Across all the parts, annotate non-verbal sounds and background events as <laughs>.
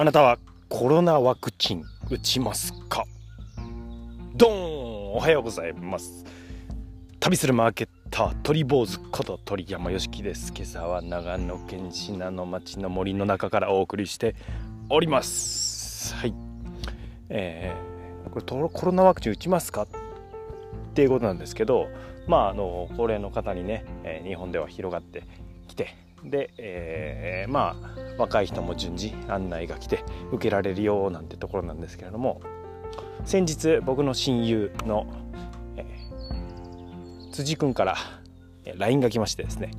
あなたはコロナワクチン打ちますか？ドーン！おはようございます。旅するマーケッター鳥坊主こと鳥山よしきです。今朝は長野県信濃町の森の中からお送りしております。はい。えー、これコロナワクチン打ちますか？っていうことなんですけどまああの高齢の方にね、え日本では広がってきてで、えー、まあ若い人も順次案内が来て受けられるよなんてところなんですけれども先日僕の親友の、えー、辻君から LINE が来ましてですね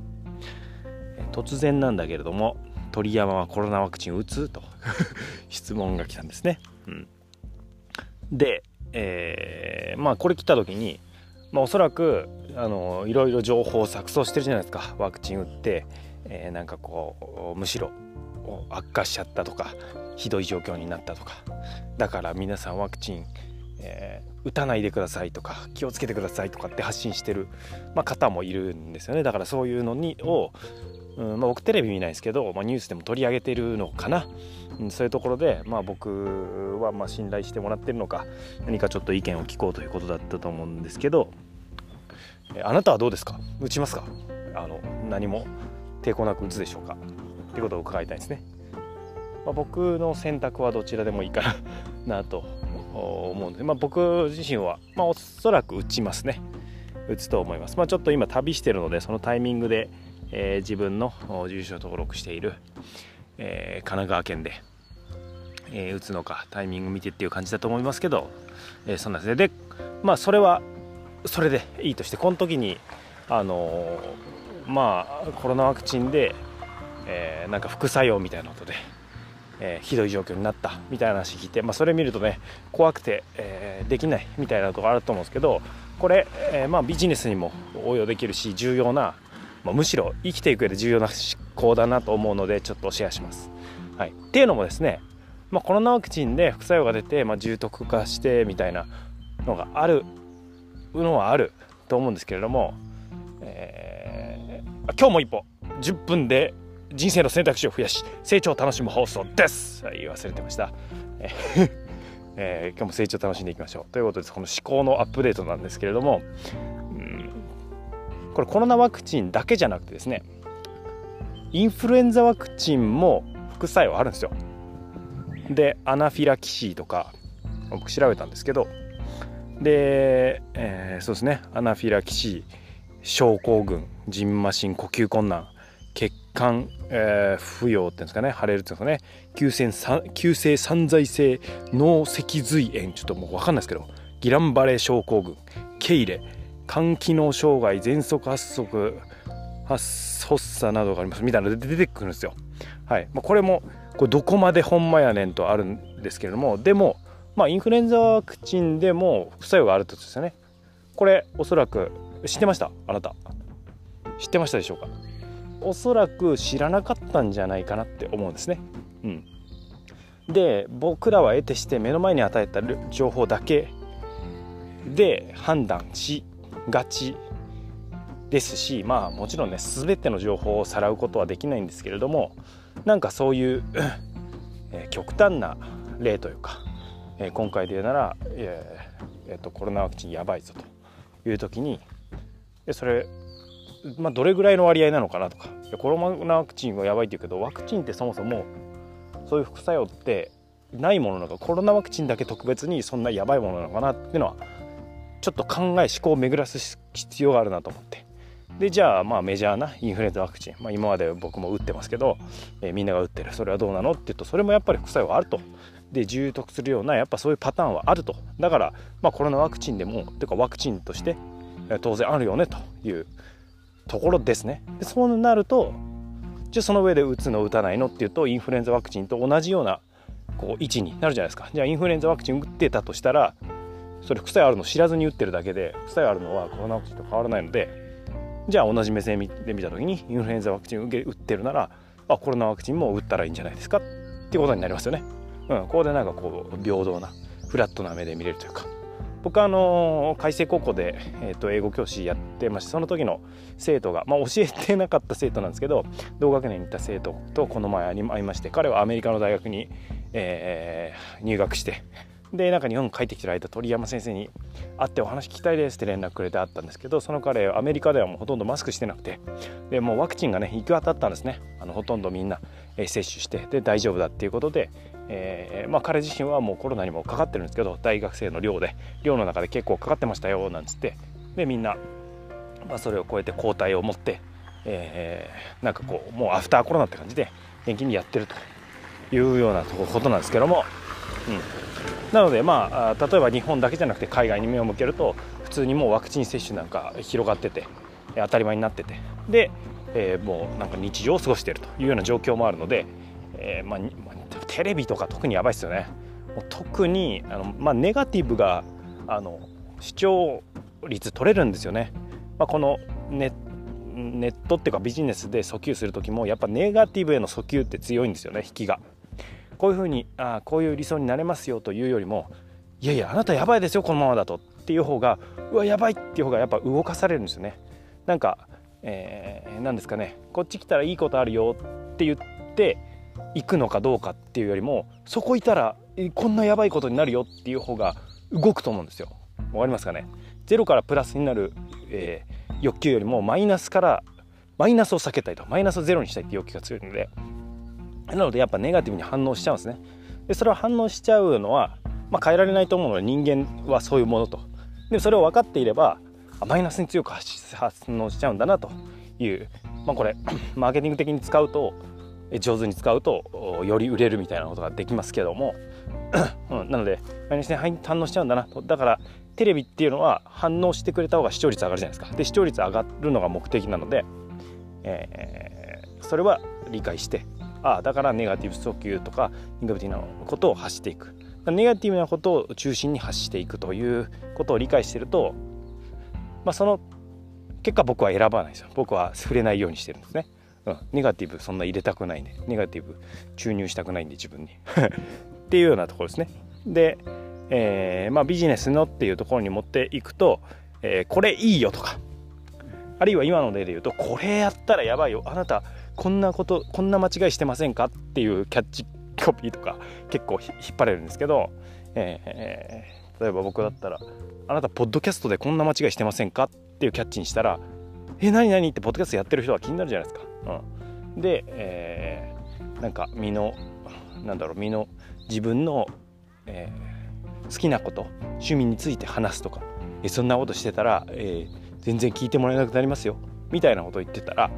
突然なんだけれども鳥山はコロナワクチン打つ？と <laughs> 質問が来たんですね。うん、で、えー、まあこれ来た時に、まあ、おそらくあのいろいろ情報を錯綜してるじゃないですか。ワクチン打って、えー、なんかこうむしろ悪化しちゃったとかひどい状況になったとか。だから皆さんワクチン、えー、打たないでくださいとか気をつけてくださいとかって発信してる、まあ、方もいるんですよね。だからそういうのにを、うんまあ、僕テレビ見ないですけど、まあ、ニュースでも取り上げてるのかな、うん、そういうところで、まあ、僕はま信頼してもらってるのか何かちょっと意見を聞こうということだったと思うんですけど、えー、あなたはどうですか？打ちますか？あの何も？抵抗なく打つでしょうかっていうことを伺いたいですね。まあ、僕の選択はどちらでもいいか <laughs> なと思うんで、まあ、僕自身は、まあ、おそらく打ちますね。打つと思います。まあ、ちょっと今旅してるのでそのタイミングで、えー、自分の住所登録している、えー、神奈川県で、えー、打つのかタイミング見てっていう感じだと思いますけど、えー、そんなですねでまあそれはそれでいいとしてこの時にあのまあコロナワクチンでえー、なんか副作用みたいなことで、えー、ひどい状況になったみたいな話聞いて、まあ、それ見るとね怖くて、えー、できないみたいなとこあると思うんですけどこれ、えまあ、ビジネスにも応用できるし重要な、まあ、むしろ生きていく上で重要な思考だなと思うのでちょっとシェアします。はい、っていうのもですね、まあ、コロナワクチンで副作用が出て、まあ、重篤化してみたいなのがあるのはあると思うんですけれども、えー、今日も一歩。10分で人生の選択肢を増やし成長を楽しむ放送です。言い忘れてました。<laughs> えー、今日も成長楽しんでいきましょう。ということでこの思考のアップデートなんですけれども、うん、これコロナワクチンだけじゃなくてですねインフルエンザワクチンも副作用あるんですよ。でアナフィラキシーとか僕調べたんですけどで、えー、そうですねアナフィラキシー症候群ジンマシン呼吸困難血管、えー、浮腫っていうんですかね腫れるっていうんですかね急性急性散在性脳脊髄炎ちょっともう分かんないですけどギランバレー症候群ケイレ肝機能障害喘息発足発作などがありますみたいなので出てくるんですよ。はいまあ、これもこれどこまでほんまやねんとあるんですけれどもでも、まあ、インフルエンザワクチンでも副作用があるってことですよね。これおそらく知ってました？あなた知ってましたでしょうか？おそらく知らなかったんじゃないかなって思うんですね。うん、で僕らは得てして目の前に与えた情報だけ。で判断しがちですしまあもちろんね全ての情報をさらうことはできないんですけれどもなんかそういうえ極端な例というか、えー、今回で言うなら、えーえー、とコロナワクチンやばいぞという時にでそれまあ、どれぐらいの割合なのかなとか。コロナワクチンはやばいって言うけどワクチンってそもそもそういう副作用ってないものなのか。コロナワクチンだけ特別にそんなやばいものなのかなっていうのはちょっと考え思考を巡らす必要があるなと思って。でじゃあまあメジャーなインフルエンザワクチン、まあ、今まで僕も打ってますけど、えー、みんなが打ってる。それはどうなのって言うとそれもやっぱり副作用あると。で重篤するようなやっぱそういうパターンはあると。だから、まあ、コロナワクチンでもというかワクチンとして当然あるよねというところですね。でそうなるとじゃあその上で打つの打たないのっていうとインフルエンザワクチンと同じようなこう位置になるじゃないですか。じゃあインフルエンザワクチン打ってたとしたらそれ副作用あるの知らずに打ってるだけで副作用あるのはコロナワクチンと変わらないのでじゃあ同じ目線で見た時にインフルエンザワクチン打ってるならあコロナワクチンも打ったらいいんじゃないですかっていうことになりますよね。うん、ここでなんかこう平等なフラットな目で見れるというか。僕はあの開成高校で、えー、と英語教師やってましてその時の生徒が、まあ、教えてなかった生徒なんですけど同学年にいた生徒とこの前会いまして彼はアメリカの大学に、えー、入学してでなんか日本帰ってきてる間鳥山先生に会ってお話聞きたいですって連絡くれてあったんですけどその彼アメリカではもうほとんどマスクしてなくてでもうワクチンがね行き渡ったんですね。あのほとんどみんな、えー、接種してで大丈夫だっていうことで、えーまあ、彼自身はもうコロナにもかかってるんですけど大学生の寮で寮の中で結構かかってましたよなんつって。でみんな、まあ、それを超えて抗体を持って、えー、なんかこうもうアフターコロナって感じで元気にやってるというようなことなんですけども、うん、なのでまあ例えば日本だけじゃなくて海外に目を向けると普通にもうワクチン接種なんか広がってて当たり前になってて。で、えー、もうなんか日常を過ごしているというような状況もあるので、えー、まあ、テレビとか特にやばいですよね。もう特にあの、まあ、ネガティブがあの視聴率取れるんですよね、まあ、このネネットっていうかビジネスで訴求する時もやっぱネガティブへの訴求って強いんですよね引きが。こういうふうにあこういう理想になれますよというよりもいやいやあなたやばいですよこのままだとっていう方がうわやばいっていう方がやっぱ動かされるんですよね。なんか、えー、何ですかね。こっち来たらいいことあるよって言って行くのかどうかっていうよりもそこいたらこんなやばいことになるよっていう方が動くと思うんですよ。わかりますかね？ゼロからプラスになる、えー、欲求よりもマイナスからマイナスを避けたいと。マイナスをゼロにしたいっていう欲求が強いので。なのでやっぱネガティブに反応しちゃうんですね。でそれは反応しちゃうのは、まあ、変えられないと思うので人間はそういうものと。でそれを分かっていればマイナスに強く反応しちゃうんだなという、まあ、これ <clears throat> マーケティング的に使うと上手に使うとより売れるみたいなことができますけども、うん、なのでマイナスに反応しちゃうんだなと。だからテレビっていうのは反応してくれた方が視聴率上がるじゃないですか。で視聴率上がるのが目的なので、えー、それは理解してああだからネガティブ訴求とかネガティブなことを発していく。ネガティブなことを中心に発していくということを理解してると、まあ、その結果僕は選ばないですよ。僕は触れないようにしてるんですね、うん、ネガティブそんな入れたくないんでネガティブ注入したくないんで自分に。<laughs> っていうようなところですね。で、えー、まあ、ビジネスのっていうところに持っていくと、えー、これいいよとか。あるいは今の例で言うとこれやったらやばいよ。あなたこんなことこんな間違いしてませんか？っていうキャッチコピーとか結構引っ張れるんですけど、えー、例えば僕だったら「あなたポッドキャストでこんな間違いしてませんか?」っていうキャッチにしたら「え何何?」ってポッドキャストやってる人は気になるじゃないですか。うん、で、えー、なんか身のなんだろう身の自分の、えー、好きなこと趣味について話すとか、えそんなことしてたら、えー、全然聞いてもらえなくなりますよみたいなことを言ってたら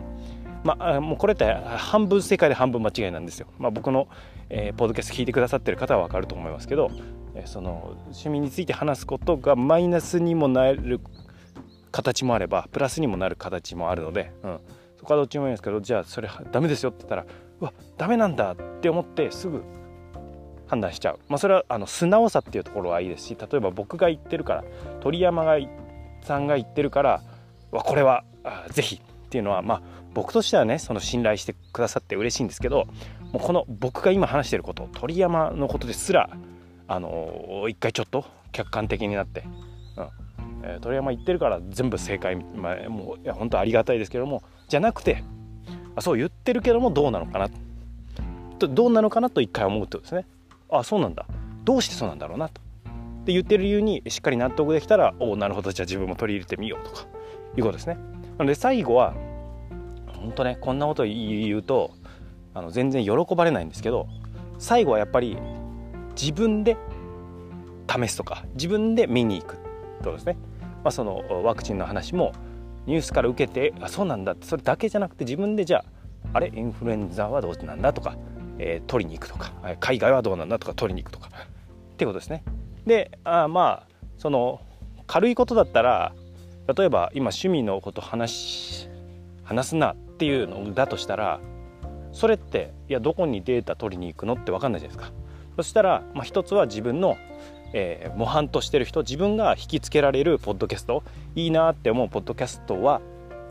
まあ、もうこれって半分正解で半分間違いなんですよ。まあ、僕の、えー、ポッドキャスト聞いてくださってる方は分かると思いますけど、えー、その趣味について話すことがマイナスにもなる形もあればプラスにもなる形もあるので、うん、そこはどっちもいいんですけどじゃあそれダメですよって言ったらうわダメなんだって思ってすぐ判断しちゃう、まあ、それはあの素直さっていうところはいいですし例えば僕が言ってるから鳥山がさんが言ってるからわこれはぜひっていうのはまあ僕としてはねその信頼してくださって嬉しいんですけどもうこの僕が今話してること鳥山のことですらあの一回ちょっと客観的になって、うん。え、鳥山言ってるから全部正解、まあ、もういや本当ありがたいですけどもじゃなくてあそう言ってるけどもどうなのかな？とどうなのかなと一回思うってことですね。あそうなんだ。どうしてそうなんだろうなと。で言ってる理由にしっかり納得できたらおおなるほどじゃあ自分も取り入れてみようとかいうことですね。なので最後は本当ねこんなこと言うとあの全然喜ばれないんですけど最後はやっぱり自分で試すとか自分で見に行くってことですね、まあ、そのワクチンの話もニュースから受けてあそうなんだってそれだけじゃなくて自分でじゃああれインフルエンザはどうなんだとか、えー、取りに行くとか海外はどうなんだとか取りに行くとかっていうことですね。であまあその軽いことだったら例えば今趣味のこと話話すなっていうのだとしたらそれっていやどこにデータ取りに行くのって分かんないじゃないですかそしたら、まあ、一つは自分の、えー、模範としてる人自分が引きつけられるポッドキャストいいなって思うポッドキャストは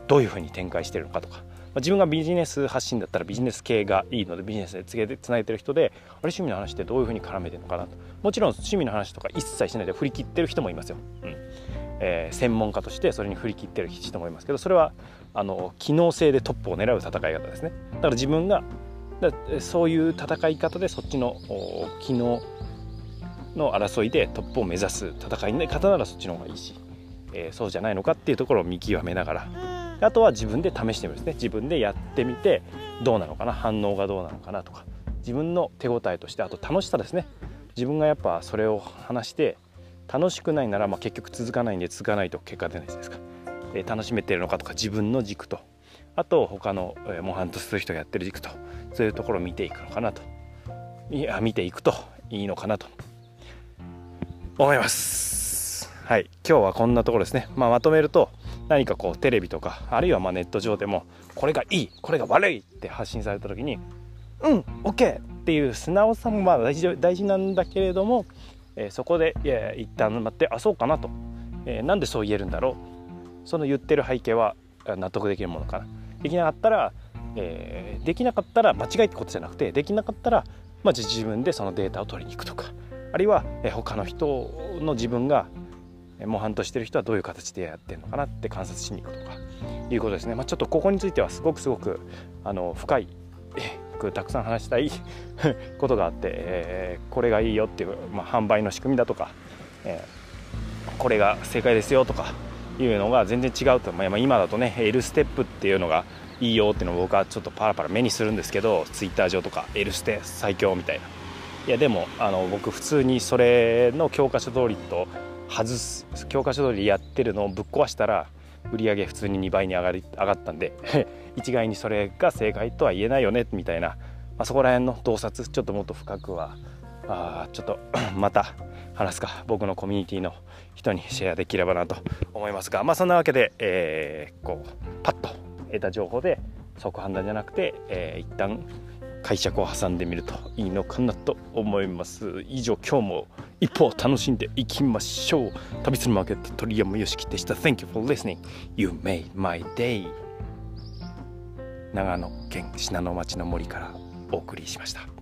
どういうふうに展開してるのかとか。まあ、自分がビジネス発信だったらビジネス系がいいのでビジネスでつげてつないでる人であれ趣味の話ってどういうふうに絡めてるのかなと。もちろん趣味の話とか一切しないで振り切ってる人もいますよ、うん。えー、専門家としてそれに振り切ってる人もいますけどそれはあの機能性でトップを狙う戦い方ですね。だから自分がそういう戦い方でそっちの機能の争いでトップを目指す戦いの方ならそっちの方がいいし、えー、そうじゃないのかっていうところを見極めながら。あとは自分で試してみるですね。自分でやってみてどうなのかな？反応がどうなのかなとか。自分の手応えとしてあと楽しさですね。自分がやっぱそれを話して楽しくないならまあ結局続かないんで続かないと結果出ないじゃないですか、えー、楽しめてるのかとか自分の軸と。あと他の、えー、模範とする人がやってる軸と。そういうところを見ていくのかなと。いや見ていくといいのかなと思います。はい。今日はこんなところですね、まあ、まとめると何かこうテレビとかあるいはまネット上でもこれがいいこれが悪いって発信された時にうん OK っていう素直さもまあ大事大事なんだけれども、えー、そこでいや一旦待ってあそうかなと、えー、なんでそう言えるんだろう。その言ってる背景は納得できるものかな。できなかったら、えー、できなかったら間違いってことじゃなくてできなかったら、まあ、自分でそのデータを取りに行くとか。あるいは他の人の自分が模範としてる人はどういう形でやってるのかなって観察しに行くとかいうことですね、まあ、ちょっとここについてはすごくすごくあの深いたくさん話したい <laughs> ことがあって、えー、これがいいよっていう、まあ、販売の仕組みだとか、えー、これが正解ですよとかいうのが全然違うと、まあ、今だとね L ステップっていうのがいいよっていうのを僕はちょっとパラパラ目にするんですけどツイッター上とか L ステ最強みたいな。いやでもあの僕普通にそれの教科書通りと外す教科書通りやってるのをぶっ壊したら売り上げ普通に2倍に上がり上がったんで <laughs> 一概にそれが正解とは言えないよねみたいな、まあ、そこら辺の洞察ちょっともっと深くはあちょっと <coughs> また話すか僕のコミュニティの人にシェアできればなと思いますがまあそんなわけで、えー、こうパッと得た情報で即判断じゃなくて、えー、一旦解釈を挟んでみるといいのかなと思います。以上今日も一歩楽しんでいきましょう。旅するマーケット鳥山よしきでした。Thank you for listening. You made my day. 長野県信濃町の森からお送りしました。